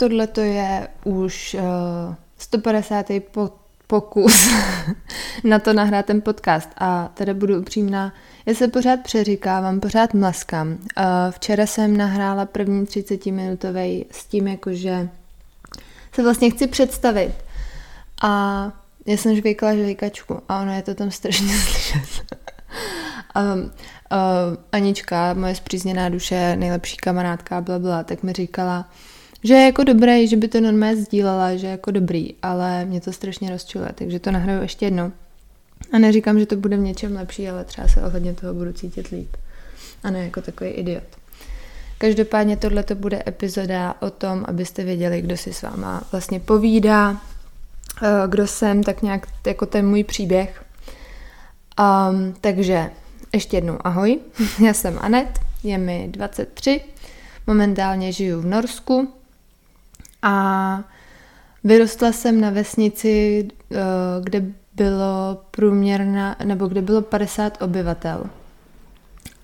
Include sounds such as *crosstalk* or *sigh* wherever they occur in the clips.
Tohle to je už uh, 150. Po, pokus *laughs* na to nahrát ten podcast a teda budu upřímná, já se pořád přeříkávám, pořád mlaskám. Uh, včera jsem nahrála první 30 minutový s tím, jakože se vlastně chci představit a já jsem žvejkala žvejkačku a ono je to tam strašně *laughs* slyšet. um, uh, Anička, moje zpřízněná duše, nejlepší kamarádka, bla, tak mi říkala, že je jako dobré, že by to normálně sdílela, že je jako dobrý, ale mě to strašně rozčiluje, takže to nahraju ještě jednou. A neříkám, že to bude v něčem lepší, ale třeba se ohledně toho budu cítit líp. A ne jako takový idiot. Každopádně tohle to bude epizoda o tom, abyste věděli, kdo si s váma vlastně povídá, eh, kdo jsem, tak nějak jako ten můj příběh. Um, takže ještě jednou ahoj, *laughs* já jsem Anet, je mi 23, momentálně žiju v Norsku, a vyrostla jsem na vesnici, eh, kde bylo průměrná, nebo kde bylo 50 obyvatel.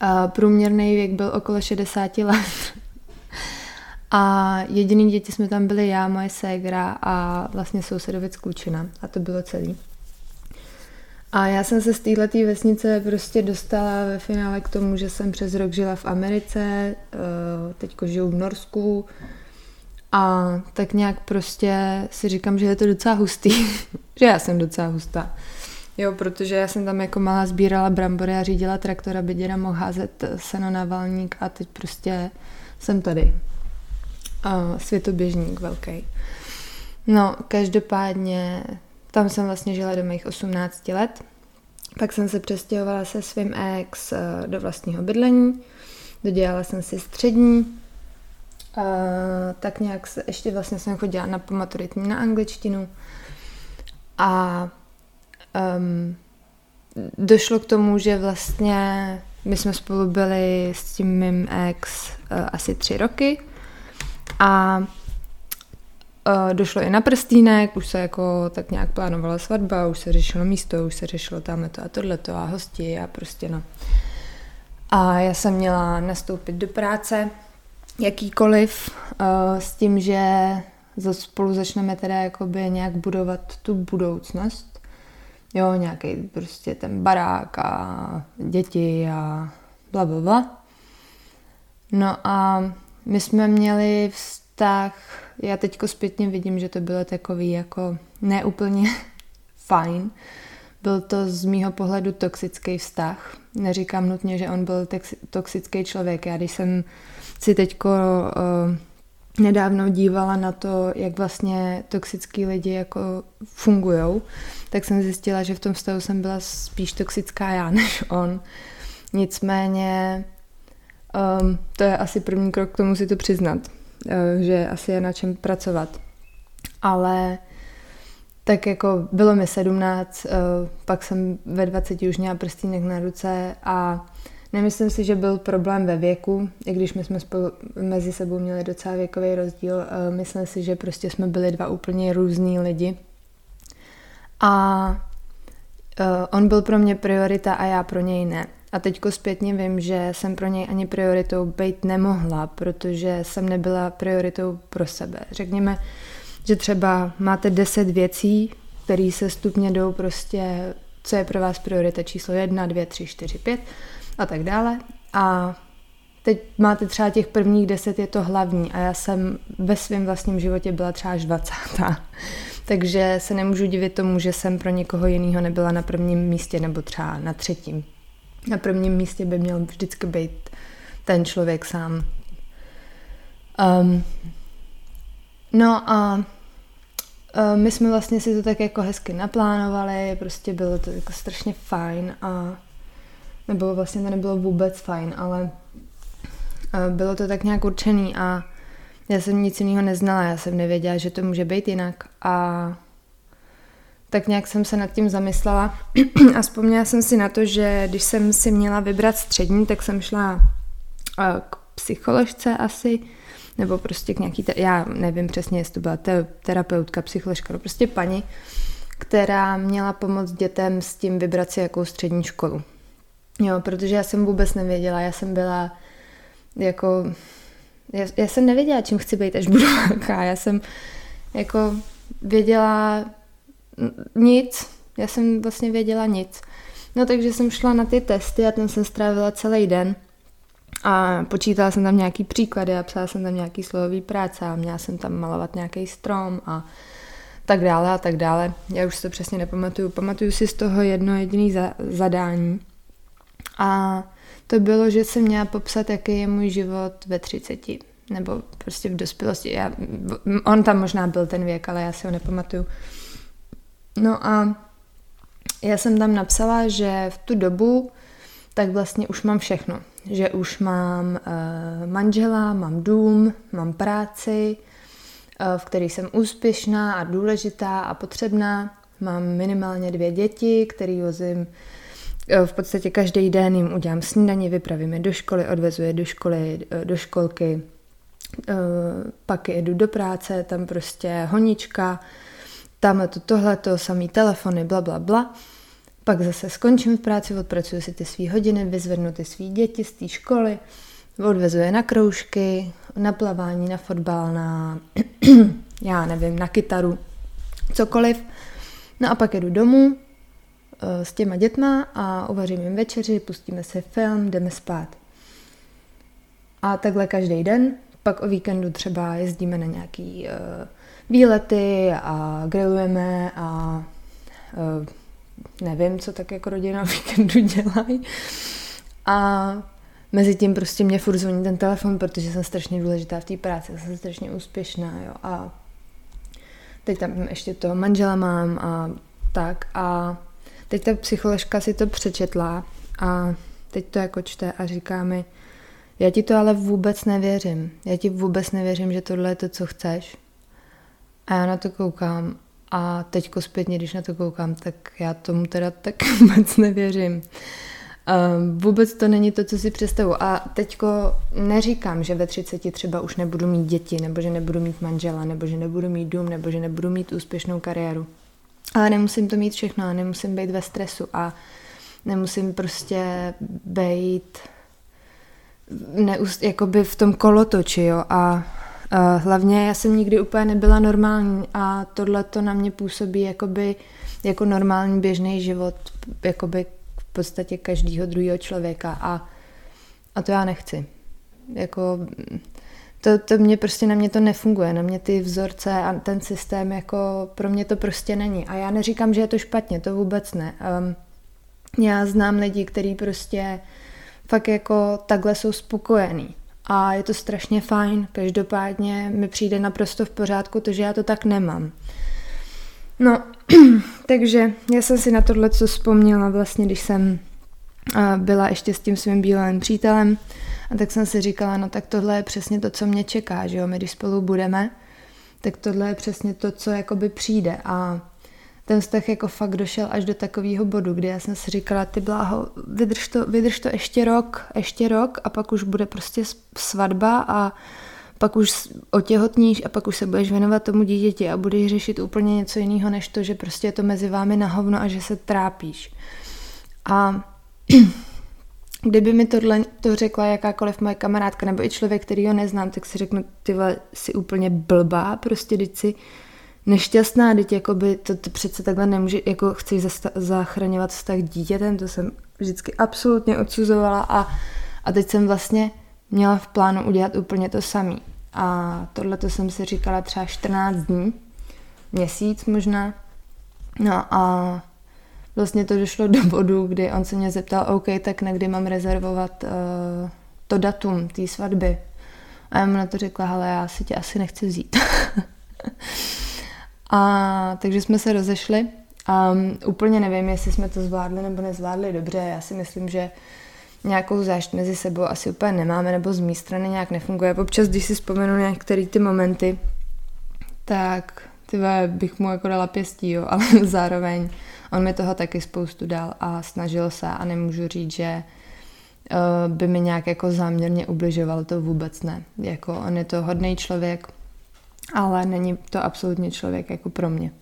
A průměrný věk byl okolo 60 let. A jediný děti jsme tam byli já, moje ségra a vlastně sousedovic Klučina. A to bylo celý. A já jsem se z této vesnice prostě dostala ve finále k tomu, že jsem přes rok žila v Americe, eh, teďko žiju v Norsku, a tak nějak prostě si říkám, že je to docela hustý, *laughs* že já jsem docela hustá. Jo, protože já jsem tam jako malá sbírala brambory a řídila traktor, aby děda mohl házet seno na valník a teď prostě jsem tady. Uh, světoběžník velký. No, každopádně tam jsem vlastně žila do mých 18 let. Pak jsem se přestěhovala se svým ex uh, do vlastního bydlení. Dodělala jsem si střední, Uh, tak nějak se, ještě vlastně jsem chodila na pomaturitní na angličtinu. A um, došlo k tomu, že vlastně my jsme spolu byli s tím mým ex uh, asi tři roky. A uh, došlo i na prstínek, už se jako tak nějak plánovala svatba, už se řešilo místo, už se řešilo tamhle to a tohleto a hosti a prostě no. A já jsem měla nastoupit do práce jakýkoliv, uh, s tím, že spolu začneme teda jakoby nějak budovat tu budoucnost. Jo, nějaký prostě ten barák a děti a bla, bla, bla. No a my jsme měli vztah, já teďko zpětně vidím, že to bylo takový jako neúplně *laughs* fajn. Byl to z mýho pohledu toxický vztah. Neříkám nutně, že on byl toxický člověk. Já když jsem si teďko uh, nedávno dívala na to, jak vlastně toxický lidi jako fungujou, tak jsem zjistila, že v tom vztahu jsem byla spíš toxická já *laughs* než on. Nicméně um, to je asi první krok k tomu si to přiznat, uh, že asi je na čem pracovat. Ale tak jako bylo mi 17, uh, pak jsem ve 20 už měla prstínek na ruce a Nemyslím si, že byl problém ve věku, i když my jsme spolu, mezi sebou měli docela věkový rozdíl. Eh, myslím si, že prostě jsme byli dva úplně různí lidi. A uh, on byl pro mě priorita a já pro něj ne. A teďko zpětně vím, že jsem pro něj ani prioritou být nemohla, protože jsem nebyla prioritou pro sebe. Řekněme, že třeba máte deset věcí, které se stupně jdou prostě, co je pro vás priorita číslo jedna, dvě, tři, čtyři, pět a tak dále. A teď máte třeba těch prvních deset, je to hlavní a já jsem ve svém vlastním životě byla třeba až 20. *laughs* Takže se nemůžu divit tomu, že jsem pro někoho jiného nebyla na prvním místě nebo třeba na třetím. Na prvním místě by měl vždycky být ten člověk sám. Um, no a uh, my jsme vlastně si to tak jako hezky naplánovali, prostě bylo to jako strašně fajn a nebo vlastně to nebylo vůbec fajn, ale bylo to tak nějak určený a Já jsem nic jiného neznala, já jsem nevěděla, že to může být jinak a tak nějak jsem se nad tím zamyslela *clears throat* a vzpomněla jsem si na to, že když jsem si měla vybrat střední, tak jsem šla eh, k psycholožce asi, nebo prostě k nějaký, te- já nevím přesně, jestli to byla te- terapeutka, psycholožka, no prostě paní, která měla pomoct dětem s tím vybrat si jakou střední školu. Jo, protože já jsem vůbec nevěděla, já jsem byla jako, já, já jsem nevěděla, čím chci být, až budu *laughs* velká, já jsem jako věděla nic, já jsem vlastně věděla nic. No takže jsem šla na ty testy a tam jsem strávila celý den a počítala jsem tam nějaký příklady a psala jsem tam nějaký slovový práce a měla jsem tam malovat nějaký strom a tak dále a tak dále. Já už si to přesně nepamatuju. Pamatuju si z toho jedno jediné za, zadání. A to bylo, že jsem měla popsat, jaký je můj život ve 30. Nebo prostě v dospělosti. Já, on tam možná byl ten věk, ale já si ho nepamatuju. No a já jsem tam napsala, že v tu dobu tak vlastně už mám všechno. Že už mám uh, manžela, mám dům, mám práci, uh, v který jsem úspěšná a důležitá a potřebná. Mám minimálně dvě děti, který vozím v podstatě každý den jim udělám snídaní, vypravím je do školy, odvezu je do školy, uh, do školky, uh, pak jedu do práce, tam prostě honička, tam to tohle, to samý telefony, bla, bla, bla. Pak zase skončím v práci, odpracuju si ty svý hodiny, vyzvednu ty svý děti z té školy, odvezu je na kroužky, na plavání, na fotbal, na, *clears throat* já nevím, na kytaru, cokoliv. No a pak jedu domů eh, s těma dětma a uvařím jim večeři, pustíme si film, jdeme spát. A takhle každý den, pak o víkendu třeba jezdíme na nějaký uh, výlety a grillujeme a uh, nevím, co tak jako rodina o víkendu dělají. A mezi tím prostě mě furt zvoní ten telefon, protože jsem strašně důležitá v té práci, jsem strašně úspěšná, jo. A teď tam ještě toho manžela mám a tak. A teď ta psycholožka si to přečetla a teď to jako čte a říká mi, já ti to ale vůbec nevěřím. Já ti vůbec nevěřím, že tohle je to, co chceš. A já na to koukám a teďko zpětně, když na to koukám, tak já tomu teda tak *laughs* vůbec nevěřím. Um, vůbec to není to, co si představu. A teďko neříkám, že ve 30 třeba už nebudu mít děti, nebo že nebudu mít manžela, nebo že nebudu mít dům, nebo že nebudu mít úspěšnou kariéru. Ale nemusím to mít všechno, nemusím být ve stresu a nemusím prostě být neust, jakoby v tom kolotoči, jo, a hlavně já jsem nikdy úplně nebyla normální a tohle to na mě působí jakoby jako normální běžný život, jakoby v podstatě každého druhého člověka a, a to já nechci. Jako, to, to mě prostě na mě to nefunguje, na mě ty vzorce a ten systém jako pro mě to prostě není. A já neříkám, že je to špatně, to vůbec ne. Um, já znám lidi, kteří prostě fakt jako takhle jsou spokojení a je to strašně fajn. Každopádně mi přijde naprosto v pořádku to, že já to tak nemám. No, *clears throat* takže já jsem si na tohle co vzpomněla vlastně, když jsem byla ještě s tím svým bývalým přítelem. A tak jsem si říkala, no tak tohle je přesně to, co mě čeká, že jo, my když spolu budeme, tak tohle je přesně to, co jakoby přijde. A ten vztah jako fakt došel až do takového bodu, kdy já jsem si říkala, ty bláho, vydrž to, vydrž to ještě rok, ještě rok a pak už bude prostě svatba a pak už otěhotníš a pak už se budeš věnovat tomu dítěti a budeš řešit úplně něco jiného, než to, že prostě je to mezi vámi na hovno a že se trápíš. A *clears throat* kdyby mi tohle to řekla jakákoliv moje kamarádka nebo i člověk, který ho neznám, tak si řeknu, ty jsi úplně blbá, prostě teď si nešťastná, teď jakoby to, to přece takhle nemůže, jako chceš zachraňovat vztah dítětem, to jsem vždycky absolutně odsuzovala a, a teď jsem vlastně měla v plánu udělat úplně to samý. A tohle to jsem si říkala třeba 14 dní, měsíc možná. No a vlastně to došlo do bodu, kdy on se mě zeptal, OK, tak na kdy mám rezervovat uh, to datum té svatby. A já mu na to řekla, ale já si tě asi nechci vzít. *laughs* A takže jsme se rozešli. A um, úplně nevím, jestli jsme to zvládli nebo nezvládli dobře. Já si myslím, že nějakou zášť mezi sebou asi úplně nemáme, nebo z mé strany nějak nefunguje. Občas, když si vzpomenu některé ty momenty, tak ty bych mu jako dala pěstí, jo, *laughs* ale zároveň on mi toho taky spoustu dal a snažil se a nemůžu říct, že uh, by mi nějak jako záměrně ubližoval, to vůbec ne. Jako on je to hodný člověk, ale není to absolutně člověk jako pro mě.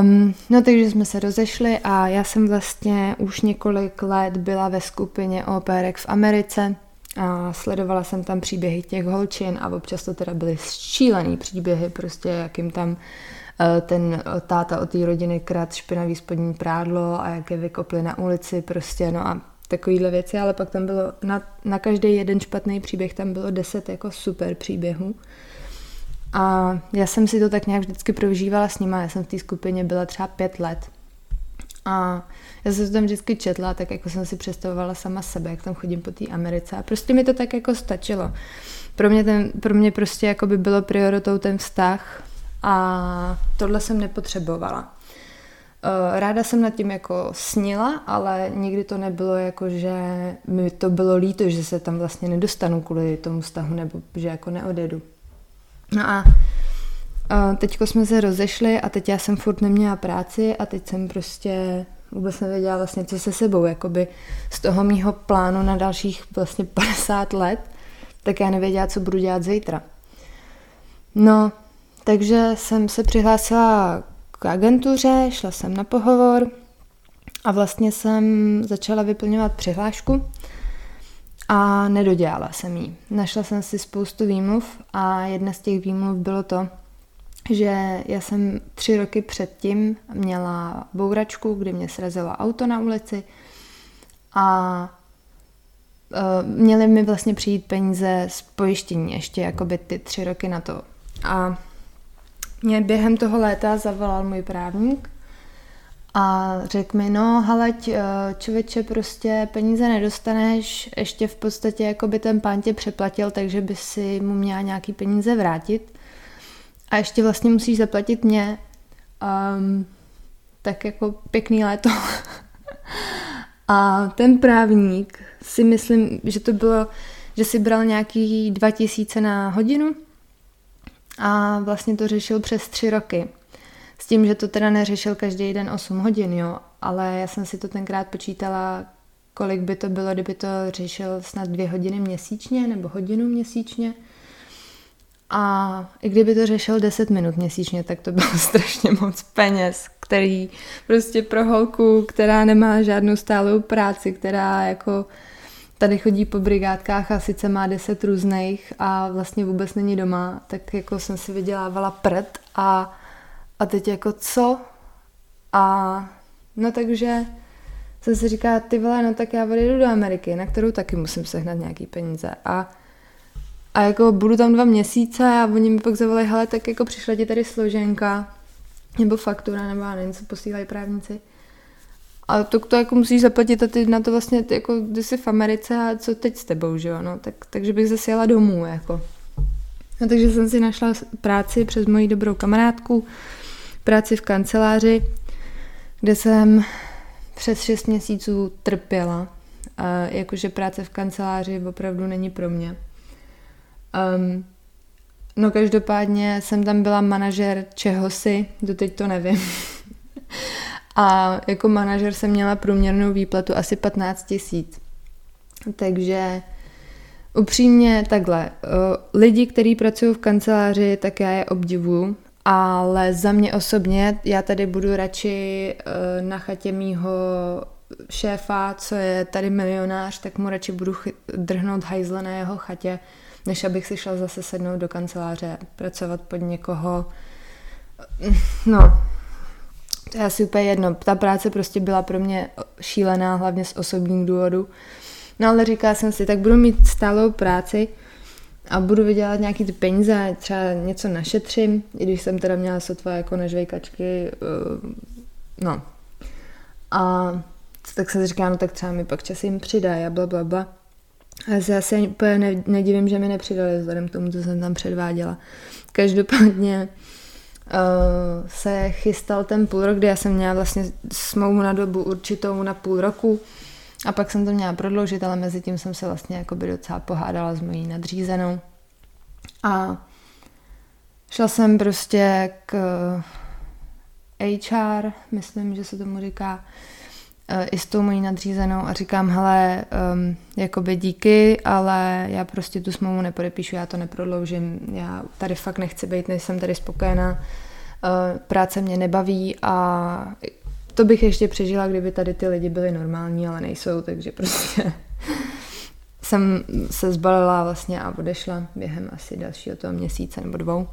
Um, no takže jsme se rozešli a já jsem vlastně už několik let byla ve skupině operek v Americe a sledovala jsem tam příběhy těch holčin a občas to teda byly šílený příběhy, prostě jak jim tam uh, ten táta od té rodiny krát špinavý spodní prádlo a jak je vykopli na ulici prostě, no a takovýhle věci, ale pak tam bylo na, na každý jeden špatný příběh tam bylo deset jako super příběhů. A já jsem si to tak nějak vždycky prožívala s nima. Já jsem v té skupině byla třeba pět let. A já jsem to tam vždycky četla, tak jako jsem si představovala sama sebe, jak tam chodím po té Americe. A prostě mi to tak jako stačilo. Pro mě, ten, pro mě prostě jako by bylo prioritou ten vztah a tohle jsem nepotřebovala. Eh, ráda jsem nad tím jako snila, ale nikdy to nebylo jako, že mi to bylo líto, že se tam vlastně nedostanu kvůli tomu vztahu nebo že jako neodjedu. No a teďko jsme se rozešli a teď já jsem furt neměla práci a teď jsem prostě vůbec nevěděla vlastně, co se sebou, jakoby z toho mýho plánu na dalších vlastně *laughs* 50 let, tak já nevěděla, co budu dělat zítra. No, takže jsem se přihlásila k agentuře, šla jsem na pohovor a vlastně jsem začala vyplňovat přihlášku a nedodělala jsem ji. Našla jsem si spoustu výmluv a jedna z těch výmluv bylo to, že já jsem tři roky předtím měla bouračku, kdy mě srazilo auto na ulici a uh, měly mi vlastně přijít peníze z pojištění ještě jakoby ty tři roky na to. A mě během toho léta zavolal můj právník a řekl mi, no haleď, eh, člověče, prostě peníze nedostaneš, ještě v podstatě jako by ten pán tě přeplatil, takže by si mu měla nějaký peníze vrátit. A ještě vlastně musíš zaplatit mě. Um, tak jako pěkný léto. *laughs* a ten právník si myslím, že to bylo, že si bral nějaký 2000 na hodinu a vlastně to řešil přes tři roky. S tím, že to teda neřešil každý den 8 hodin, jo, ale já jsem si to tenkrát počítala, kolik by to bylo, kdyby to řešil snad dvě hodiny měsíčně nebo hodinu měsíčně. A i kdyby to řešil 10 minut měsíčně, tak to bylo *laughs* strašně moc peněz, který prostě pro holku, která nemá žádnou stálou práci, která jako tady chodí po brigádkách a sice má 10 různých a vlastně vůbec není doma, tak jako jsem si vydělávala prd a a teď jako co? A no takže jsem si říká, ty vole, no tak já odjedu do Ameriky, na kterou taky musím sehnat nějaký peníze. A, a jako budu tam dva měsíce a oni mi pak zavolají, hele, tak jako přišla ti tady složenka, nebo faktura, nebo já nevím, co posílají právníci. A to, to jako musíš zaplatit a ty na to vlastně, jako ty jsi v Americe a co teď s tebou, že jo, no, tak, takže bych zase jela domů, jako. No takže jsem si našla práci přes moji dobrou kamarádku, práci v kanceláři, kde jsem přes 6 měsíců trpěla. A jakože práce v kanceláři opravdu není pro mě. Um, no každopádně jsem tam byla manažer čehosi, doteď to nevím. *laughs* A jako manažer jsem měla průměrnou výplatu asi 15 tisíc. Takže upřímně takhle, lidi, kteří pracují v kanceláři, tak já je obdivuju, ale za mě osobně, já tady budu radši uh, na chatě mýho šéfa, co je tady milionář, tak mu radši budu drhnout hajzle na jeho chatě, než abych si šla zase sednout do kanceláře, pracovat pod někoho. No, to je asi úplně jedno. Ta práce prostě byla pro mě šílená, hlavně z osobních důvodů. No ale říkala jsem si, tak budu mít stálou práci, a budu vydělat nějaký ty peníze, třeba něco našetřím, i když jsem teda měla sotva jako nežvejkačky, uh, no. A tak se říká, no tak třeba mi pak čas jim přidají a bla, bla, bla. A já se asi úplně nedivím, že mi nepřidali vzhledem k tomu, co jsem tam předváděla. Každopádně se chystal ten půl rok, kdy já jsem měla vlastně smlouvu na dobu určitou na půl roku A pak jsem to měla prodloužit, ale mezi tím jsem se vlastně docela pohádala s mojí nadřízenou. A šla jsem prostě k HR, myslím, že se tomu říká, eh, i s tou mojí nadřízenou a říkám, hele, um, jakoby díky, ale já prostě tu smlouvu nepodepíšu, já to neprodloužím, já tady fakt nechci být, nejsem tady spokojená, uh, práce mě nebaví a to bych ještě přežila, kdyby tady ty lidi byli normální, ale nejsou, takže prostě *laughs* jsem se zbalila vlastně a odešla během asi dalšího toho měsíce nebo dvou.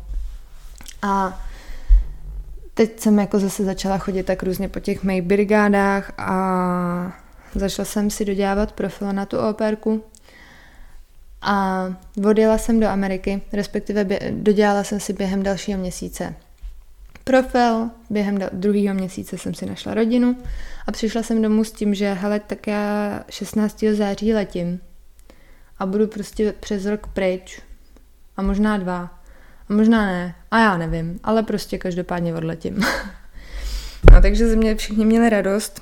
A teď jsem jako zase začala chodit tak různě po těch mých brigádách a začala jsem si dodělávat profil na tu operku a odjela jsem do Ameriky, respektive bě- dodělala jsem si během dalšího měsíce profil, během druhého měsíce jsem si našla rodinu a přišla jsem domů s tím, že hele, tak já 16. září letím a budu prostě přes rok pryč a možná dva možná ne. A já nevím, ale prostě každopádně odletím. *laughs* no, takže ze mě všichni měli radost,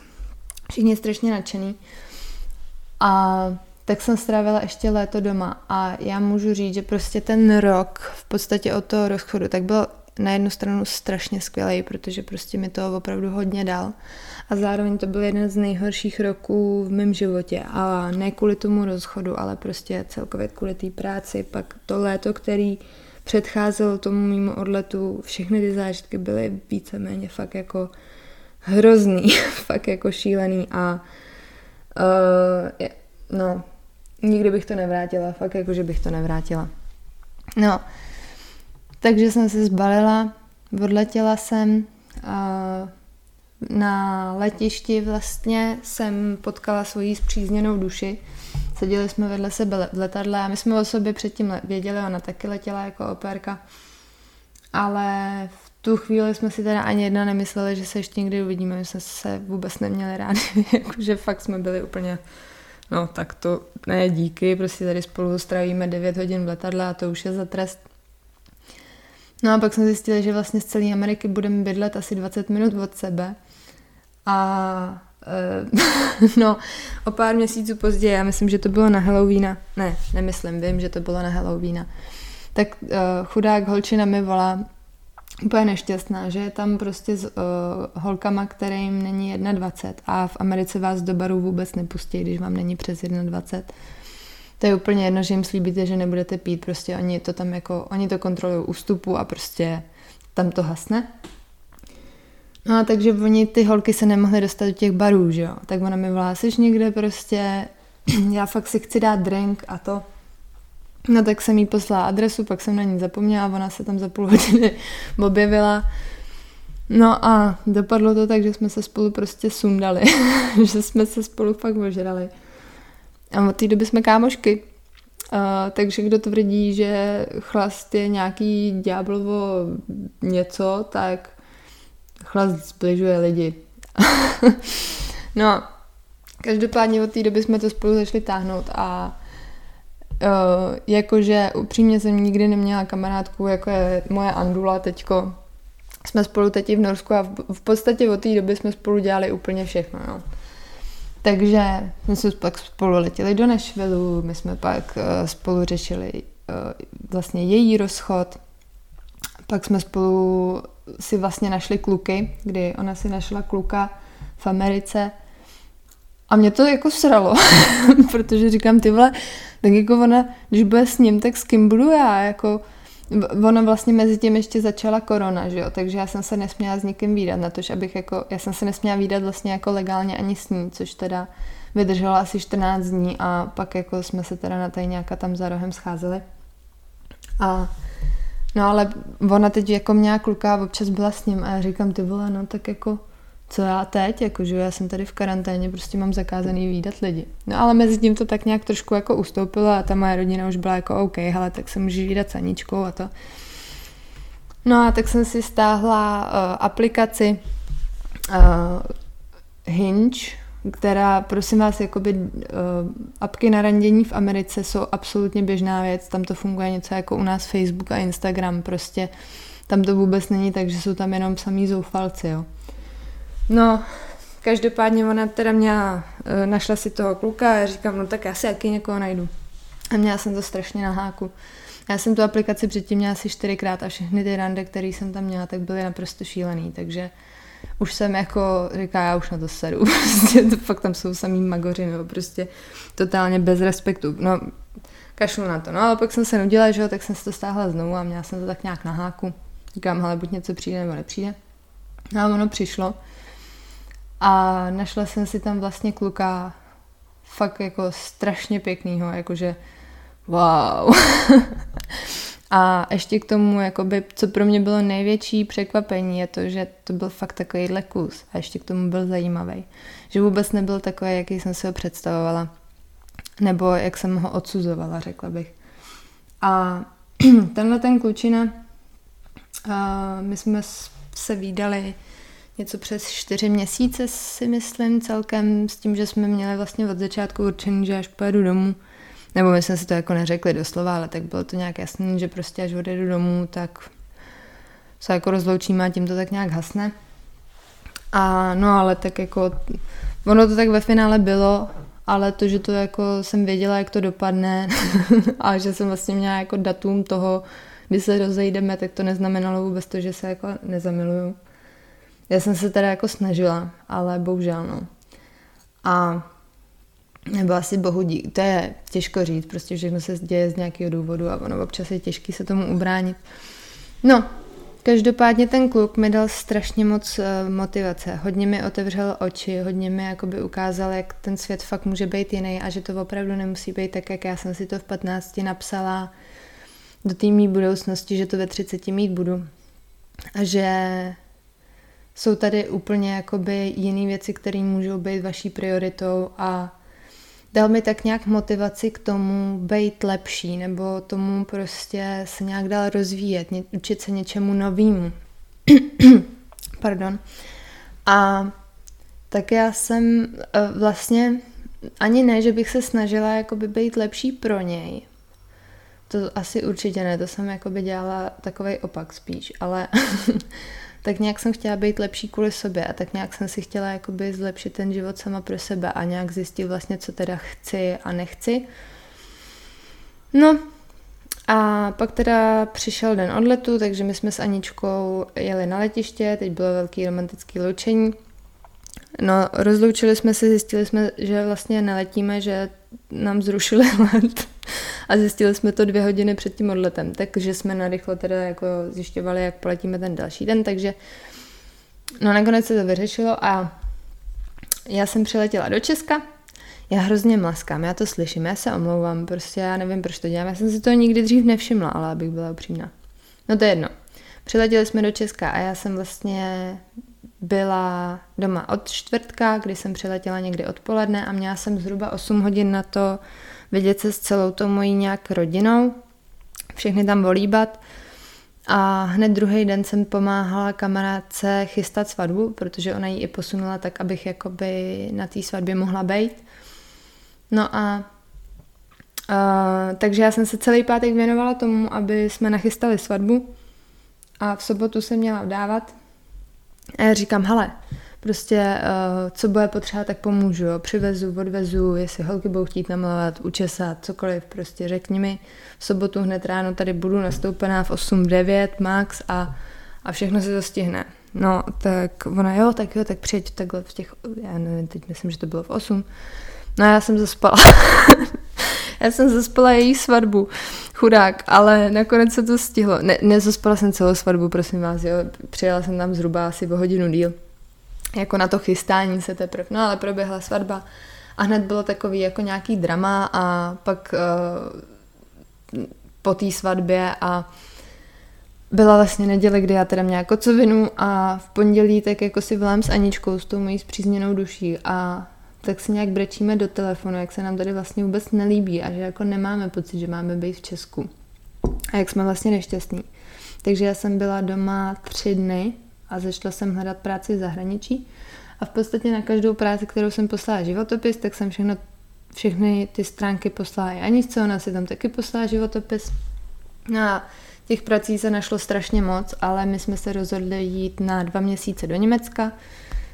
všichni strašně nadšený. A tak jsem strávila ještě léto doma a já můžu říct, že prostě ten rok v podstatě od toho rozchodu tak byl na jednu stranu strašně skvělý, protože prostě mi to opravdu hodně dal. A zároveň to byl jeden z nejhorších roků v mém životě. A ne kvůli tomu rozchodu, ale prostě celkově kvůli té práci. Pak to léto, který předcházel tomu mimo odletu, všechny ty zážitky byly víceméně fakt jako hrozný, *laughs* fakt jako šílený a uh, no, nikdy bych to nevrátila, fakt jako, že bych to nevrátila. No, takže jsem se zbalila, odletěla jsem a na letišti vlastně jsem potkala svoji zpřízněnou duši, Seděli jsme vedle sebe v letadle a my jsme o sobě předtím věděli, ona taky letěla jako operka. Ale v tu chvíli jsme si teda ani jedna nemysleli, že se ještě někdy uvidíme, my jsme se vůbec neměli rádi, *laughs* jakože fakt jsme byli úplně, no tak to ne díky, prostě tady spolu strávíme 9 hodin v letadle a to už je za trest. No a pak jsme zjistili, že vlastně z celé Ameriky budeme bydlet asi 20 minut od sebe a *laughs* no, o pár měsíců později, já myslím, že to bylo na Halloweena, ne, nemyslím, vím, že to bylo na Halloweena, tak uh, chudák holčina mi volá, úplně nešťastná, že je tam prostě s uh, holkama, kterým není 21 a v Americe vás do baru vůbec nepustí, když vám není přes 21. To je úplně jedno, že jim slíbíte, že nebudete pít, prostě oni to tam jako, oni to kontrolují ústupu a prostě tam to hasne. No a takže oni, ty holky se nemohly dostat do těch barů, že jo. Tak ona mi volá, jsi někde prostě, *clears throat* já fakt si chci dát drink a to. No tak jsem jí poslala adresu, pak jsem na ní zapomněla, ona se tam za půl hodiny *laughs* objevila. No a dopadlo to tak, že jsme se spolu prostě sundali, *laughs* že jsme se spolu fakt ožrali. A od té doby jsme kámošky. Uh, takže kdo tvrdí, že chlast je nějaký ďáblovo něco, tak Chlast zbližuje lidi. *laughs* no, každopádně od té doby jsme to spolu začali táhnout a uh, jakože upřímně jsem nikdy neměla kamarádku, jako je moje Andula teďko. Jsme spolu teď i v Norsku a v, v podstatě od té doby jsme spolu dělali úplně všechno, jo. Takže my jsme pak spolu letěli do Nashville, my jsme pak uh, spolu řešili uh, vlastně její rozchod, pak jsme spolu si vlastně našli kluky, kdy ona si našla kluka v Americe. A mě to jako sralo, *laughs* protože říkám, ty vole, tak jako ona, když bude s ním, tak s kým budu já, jako ona vlastně mezi tím ještě začala korona, že jo, takže já jsem se nesměla s nikým výdat, na to, abych jako, já jsem se nesměla výdat vlastně jako legálně ani s ní, což teda vydržela asi 14 dní a pak jako jsme se teda na tady nějaká tam za rohem scházeli. A No ale ona teď jako měla kluka a občas byla s ním a já říkám, ty vole, no tak jako co já teď, jako, že já jsem tady v karanténě, prostě mám zakázaný výdat lidi. No ale mezi tím to tak nějak trošku jako ustoupilo a ta moje rodina už byla jako OK, hele, tak se můžeš výdat s Aničkou a to. No a tak jsem si stáhla uh, aplikaci uh, Hinge, která, prosím vás, jakoby uh, apky na randění v Americe jsou absolutně běžná věc, tam to funguje něco jako u nás Facebook a Instagram, prostě tam to vůbec není tak, že jsou tam jenom samý zoufalci, jo. No, každopádně ona teda měla, eh, našla si toho kluka a já říkám, no tak já si jaký někoho najdu. A měla jsem to strašně na háku. Já jsem tu aplikaci předtím měla asi čtyřikrát a všechny ty rande, které jsem tam měla, tak byly naprosto šílený, takže už jsem jako, říká, já už na to seru, *laughs* prostě to fakt tam jsou samý magoři, nebo prostě totálně bez respektu. No, kašlu na to. No ale pak jsem se nudila, že jo, tak jsem si to stáhla znovu a měla jsem to tak nějak na háku. Říkám, ale buď něco přijde nebo nepřijde. No a ono přišlo. A našla jsem si tam vlastně kluka fakt jako strašně pěknýho, jakože wow. *laughs* a ještě k tomu, jakoby, co pro mě bylo největší překvapení, je to, že to byl fakt takovýhle kus a ještě k tomu byl zajímavý. Že vůbec nebyl takový, jaký jsem si ho představovala. Nebo jak jsem ho odsuzovala, řekla bych. A *clears throat* tenhle ten klučina, a my jsme se výdali něco přes čtyři měsíce si myslím celkem s tím, že jsme měli vlastně od začátku určený, že až pojedu domů, nebo my jsme si to jako neřekli doslova, ale tak bylo to nějak jasný, že prostě až odjedu domů, tak se jako rozloučíme a tím to tak nějak hasne. A no ale tak jako, ono to tak ve finále bylo, ale to, že to jako jsem věděla, jak to dopadne *laughs* a že jsem vlastně měla jako datum toho, kdy se rozejdeme, tak to neznamenalo vůbec to, že se jako nezamiluju. Já jsem se teda jako snažila, ale bohužel no. A nebo asi bohu dík, to je těžko říct, prostě všechno se děje z nějakého důvodu a ono občas je těžký se tomu ubránit. No, každopádně ten kluk mi dal strašně moc uh, motivace, hodně mi otevřel oči, hodně mi jakoby ukázal, jak ten svět fakt může být jiný a že to opravdu nemusí být tak, jak já jsem si to v 15 napsala do té mý budoucnosti, že to ve 30 mít budu. A že jsou tady úplně jakoby jiné věci, které můžou být vaší prioritou a dal mi tak nějak motivaci k tomu být lepší nebo tomu prostě se nějak dál rozvíjet, učit se něčemu novému. *clears throat* Pardon. A tak já jsem eh, vlastně ani ne, že bych se snažila jakoby být lepší pro něj. To asi určitě ne, to jsem jakoby dělala takový opak spíš, ale *laughs* tak nějak jsem chtěla být lepší kvůli sobě a tak nějak jsem si chtěla jakoby zlepšit ten život sama pro sebe a nějak zjistit vlastně, co teda chci a nechci. No a pak teda přišel den odletu, takže my jsme s Aničkou jeli na letiště, teď bylo velký romantický loučení. No, rozloučili jsme se, zjistili jsme, že vlastně neletíme, že nám zrušili let a zjistili jsme to dvě hodiny před tím odletem, takže jsme narychlo teda jako zjišťovali, jak poletíme ten další den, takže no nakonec se to vyřešilo a já jsem přiletěla do Česka, já hrozně mlaskám, já to slyším, já se omlouvám, prostě já nevím, proč to dělám, já jsem si to nikdy dřív nevšimla, ale abych byla upřímná. No to je jedno. Přiletěli jsme do Česka a já jsem vlastně byla doma od čtvrtka, kdy jsem přiletěla někdy odpoledne a měla jsem zhruba 8 hodin na to vidět se s celou tou mojí nějak rodinou, všechny tam volíbat. A hned druhý den jsem pomáhala kamarádce chystat svatbu, protože ona ji i posunula tak, abych jakoby na té svatbě mohla být. No a Uh, takže já jsem se celý pátek věnovala tomu, aby jsme nachystali svatbu a v sobotu jsem měla vdávat. A já říkám, hele, prostě uh, co bude potřeba, tak pomůžu, přivezu, odvezu, jestli holky budou chtít namalovat, učesat, cokoliv, prostě řekni mi, v sobotu hned ráno tady budu nastoupená v 8-9 max a, a všechno se to stihne. No, tak ona, jo, tak jo, tak přijď takhle v těch, já nevím, teď myslím, že to bylo v 8. No já jsem zaspala. *laughs* já jsem zaspala její svatbu, chudák, ale nakonec se to stihlo. Ne, nezaspala jsem celou svatbu, prosím vás, jo, přijela jsem tam zhruba asi o hodinu díl jako na to chystání se teprve. No ale proběhla svatba a hned bylo takový jako nějaký drama a pak uh, po té svatbě a byla vlastně neděle, kdy já teda měla kocovinu a v pondělí tak jako si volám s Aničkou, s tou mojí zpřízněnou duší a tak si nějak brečíme do telefonu, jak se nám tady vlastně vůbec nelíbí a že jako nemáme pocit, že máme být v Česku. A jak jsme vlastně nešťastní. Takže já jsem byla doma tři dny a začala jsem hledat práci v zahraničí. A v podstatě na každou práci, kterou jsem poslala životopis, tak jsem všechno, všechny ty stránky poslala i Aničce, ona si tam taky poslala životopis. No a těch prací se našlo strašně moc, ale my jsme se rozhodli jít na dva měsíce do Německa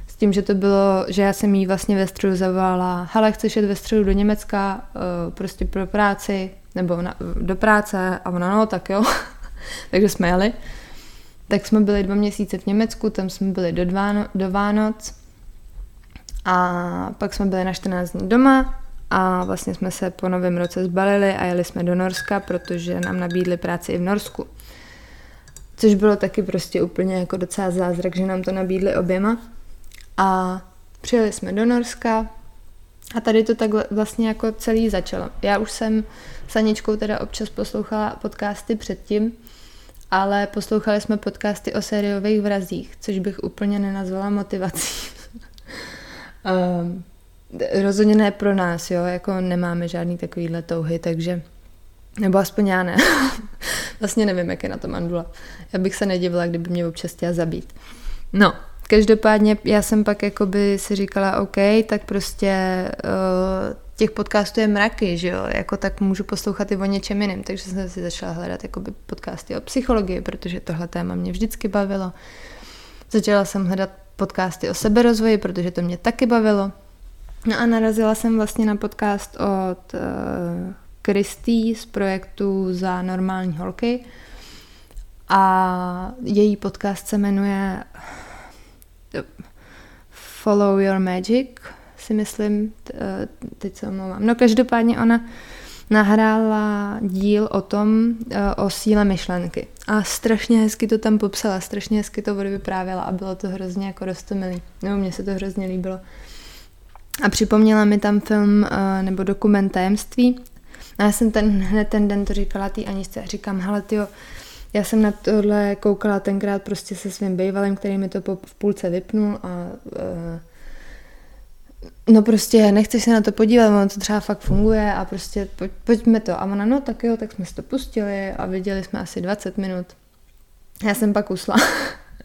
s tím, že to bylo, že já jsem jí vlastně ve středu zavolala, hele, chceš jít ve středu do Německa, uh, prostě pro práci, nebo na, do práce, a ona, no, tak jo. *laughs* Takže jsme jeli. Tak jsme byli dva měsíce v Německu, tam jsme byli do, dváno, do Vánoc. A pak jsme byli na 14 dní doma a vlastně jsme se po novém roce zbalili a jeli jsme do Norska, protože nám nabídli práci i v Norsku. Což bylo taky prostě úplně jako docela zázrak, že nám to nabídli oběma. A přijeli jsme do Norska a tady to tak vlastně jako celý začalo. Já už jsem s Aničkou teda občas poslouchala podcasty předtím, ale poslouchali jsme podcasty o sériových vrazích, což bych úplně nenazvala motivací. um, *laughs* rozhodně ne pro nás, jo, jako nemáme žádný takovýhle touhy, takže nebo aspoň já ne. *laughs* vlastně nevím, jak je na tom Andula. Já bych se nedivila, kdyby mě občas chtěla zabít. No, každopádně já jsem pak jakoby si říkala, OK, tak prostě uh, těch podcastů je mraky, že jo, jako tak můžu poslouchat i o něčem jiném, takže jsem si začala hledat jakoby podcasty o psychologii, protože tohle téma mě vždycky bavilo. Začala jsem hledat podcasty o seberozvoji, protože to mě taky bavilo. No a narazila jsem vlastně na podcast od uh, z projektu Za normální holky a její podcast se jmenuje Follow Your Magic, si myslím, eh, teď se omlouvám. No každopádně ona nahrála díl o tom, eh, o síle myšlenky. A strašně hezky to tam popsala, strašně hezky to vyprávěla a bylo to hrozně jako rostomilý. Nebo mně se to hrozně líbilo. A připomněla mi tam film eh, nebo dokument Tajemství. A já jsem ten, hned ten den to říkala té Aničce a říkám, hele tyjo, já jsem na tohle koukala tenkrát prostě se svým bývalým, který mi to po, v půlce vypnul a uh, no prostě nechceš se na to podívat, ono to třeba fakt funguje a prostě pojď, pojďme to. A ona, no tak jo, tak jsme si to pustili a viděli jsme asi 20 minut. Já jsem pak usla.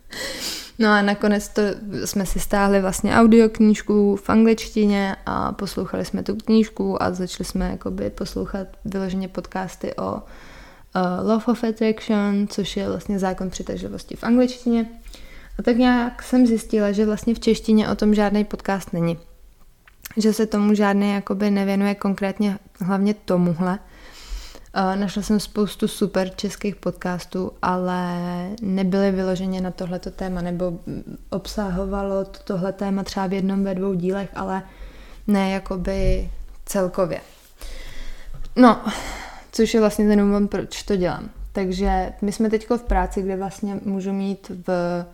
*laughs* no a nakonec to jsme si stáhli vlastně audioknížku v angličtině a poslouchali jsme tu knížku a začali jsme jakoby poslouchat vyloženě podcasty o uh, Love of Attraction, což je vlastně zákon přitažlivosti v angličtině. A tak nějak jsem zjistila, že vlastně v češtině o tom žádný podcast není že se tomu žádný jakoby nevěnuje konkrétně hlavně tomuhle. Uh, našla jsem spoustu super českých podcastů, ale nebyly vyloženě na tohleto téma, nebo obsahovalo to, tohle téma třeba v jednom, ve dvou dílech, ale ne jakoby celkově. No, což je vlastně ten důvod, proč to dělám. Takže my jsme teď v práci, kde vlastně můžu mít v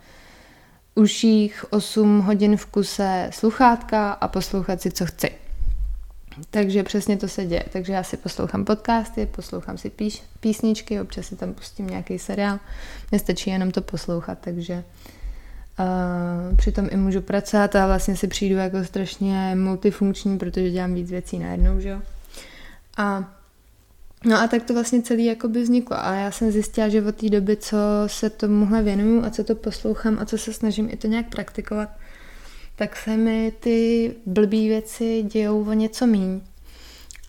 uších 8 hodin v kuse sluchátka a poslouchat si, co chci. Takže přesně to se děje. Takže já si poslouchám podcasty, poslouchám si píš, písničky, občas si tam pustím nějaký seriál. Mně stačí jenom to poslouchat, takže uh, přitom i můžu pracovat a vlastně si přijdu jako strašně multifunkční, protože dělám víc věcí najednou, že jo. A No a tak to vlastně celý jakoby vzniklo a já jsem zjistila, že od té doby, co se tomuhle věnuju a co to poslouchám a co se snažím i to nějak praktikovat, tak se mi ty blbý věci dějou o něco míň.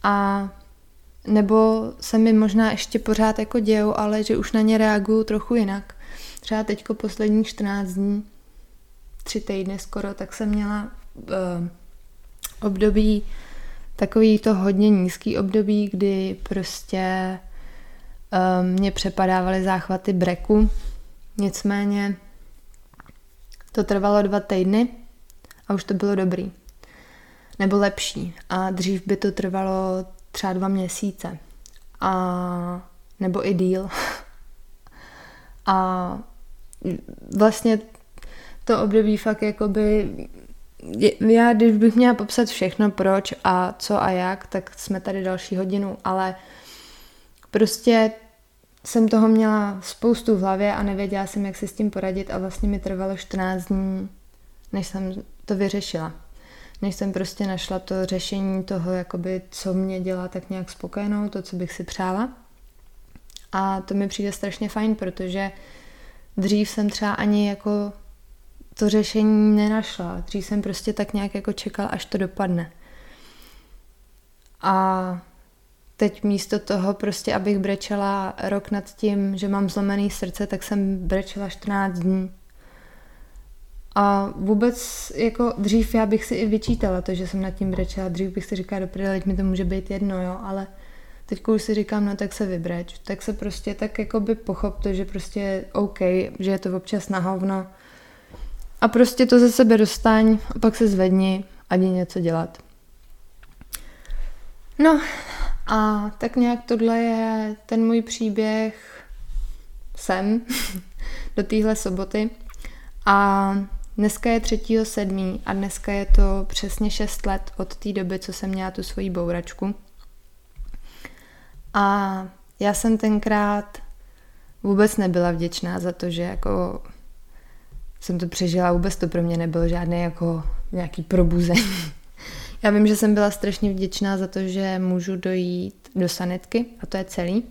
A nebo se mi možná ještě pořád jako dějou, ale že už na ně reaguju trochu jinak. Třeba teďko posledních 14 dní, tři týdny skoro, tak jsem měla uh, období takový to hodně nízký období, kdy prostě um, mě přepadávaly záchvaty breku. Nicméně to trvalo dva týdny a už to bylo dobrý. Nebo lepší. A dřív by to trvalo třeba dva měsíce. A nebo i díl. *laughs* A vlastně to období fakt jakoby já, když bych měla popsat všechno, proč a co a jak, tak jsme tady další hodinu, ale prostě jsem toho měla spoustu v hlavě a nevěděla jsem, jak si s tím poradit a vlastně mi trvalo 14 dní, než jsem to vyřešila. Než jsem prostě našla to řešení toho, jakoby, co mě dělá tak nějak spokojenou, to, co bych si přála. A to mi přijde strašně fajn, protože dřív jsem třeba ani jako to řešení nenašla. Dřív jsem prostě tak nějak jako čekala, až to dopadne. A teď místo toho prostě, abych brečela rok nad tím, že mám zlomený srdce, tak jsem brečela 14 dní. A vůbec jako dřív já bych si i vyčítala to, že jsem nad tím brečela. Dřív bych si říkala, do mi to může být jedno, jo, ale teď už si říkám, no tak se vybreč. Tak se prostě tak jako by pochop to, že prostě OK, že je to občas na hovno. A prostě to ze sebe dostaň a pak se zvedni a jdi něco dělat. No a tak nějak tohle je ten můj příběh sem *laughs* do téhle soboty. A dneska je 3.7. a dneska je to přesně 6 let od té doby, co jsem měla tu svoji bouračku. A já jsem tenkrát vůbec nebyla vděčná za to, že jako jsem to přežila, vůbec to pro mě nebylo žádné jako nějaký probuzení. Já vím, že jsem byla strašně vděčná za to, že můžu dojít do sanitky a to je celý.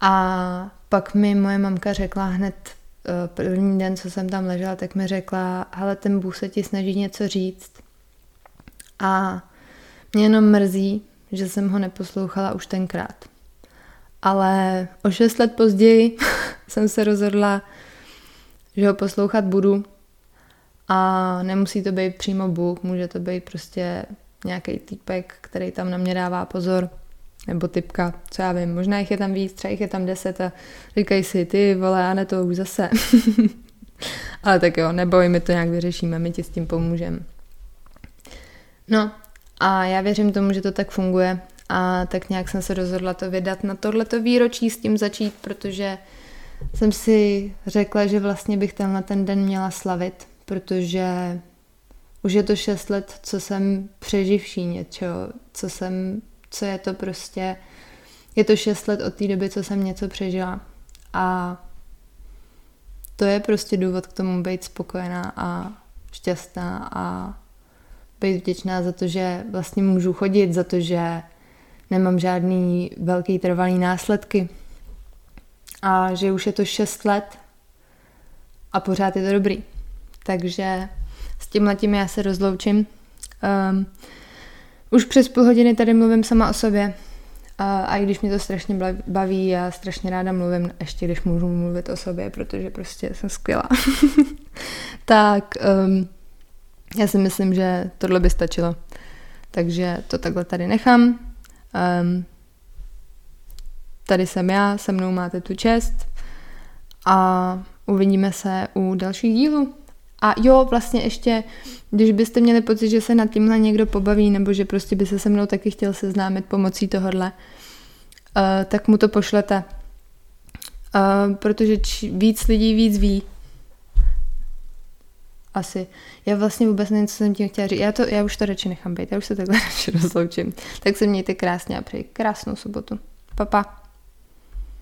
A pak mi moje mamka řekla hned eh, první den, co jsem tam ležela, tak mi řekla, ale ten Bůh se ti snaží něco říct. A mě jenom mrzí, že jsem ho neposlouchala už tenkrát. Ale o šest let později *laughs* jsem se rozhodla, že ho poslouchat budu a nemusí to být přímo Bůh, může to být prostě nějaký týpek, který tam na mě dává pozor, nebo typka, co já vím, možná jich je tam víc, třeba jich je tam deset a říkají si, ty vole, a ne to už zase. *laughs* Ale tak jo, neboj, my to nějak vyřešíme, my ti s tím pomůžeme. No a já věřím tomu, že to tak funguje a tak nějak jsem se rozhodla to vydat na tohleto výročí s tím začít, protože jsem si řekla, že vlastně bych tenhle ten den měla slavit, protože už je to šest let, co jsem přeživší něčeho, co jsem, co je to prostě, je to šest let od té doby, co jsem něco přežila. A to je prostě důvod k tomu být spokojená a šťastná a být vděčná za to, že vlastně můžu chodit, za to, že nemám žádný velký trvalý následky a že už je to 6 let a pořád je to dobrý. Takže s tím letím já se rozloučím. Um, už přes půl hodiny tady mluvím sama o sobě a, a i když mě to strašně baví, já strašně ráda mluvím, ještě když můžu mluvit o sobě, protože prostě jsem skvělá. *laughs* tak um, já si myslím, že tohle by stačilo. Takže to takhle tady nechám. Um, tady jsem já, se mnou máte tu čest a uvidíme se u dalších dílů. A jo, vlastně ještě, když byste měli pocit, že se nad tímhle někdo pobaví, nebo že prostě by se se mnou taky chtěl seznámit pomocí tohohle, uh, tak mu to pošlete. Uh, protože víc lidí víc ví. Asi. Já vlastně vůbec nevím, co jsem tím chtěla říct. Já, to, já už to radši nechám být, já už se takhle *laughs* radši rozloučím. Tak se mějte krásně a přeji krásnou sobotu. Pa, pa.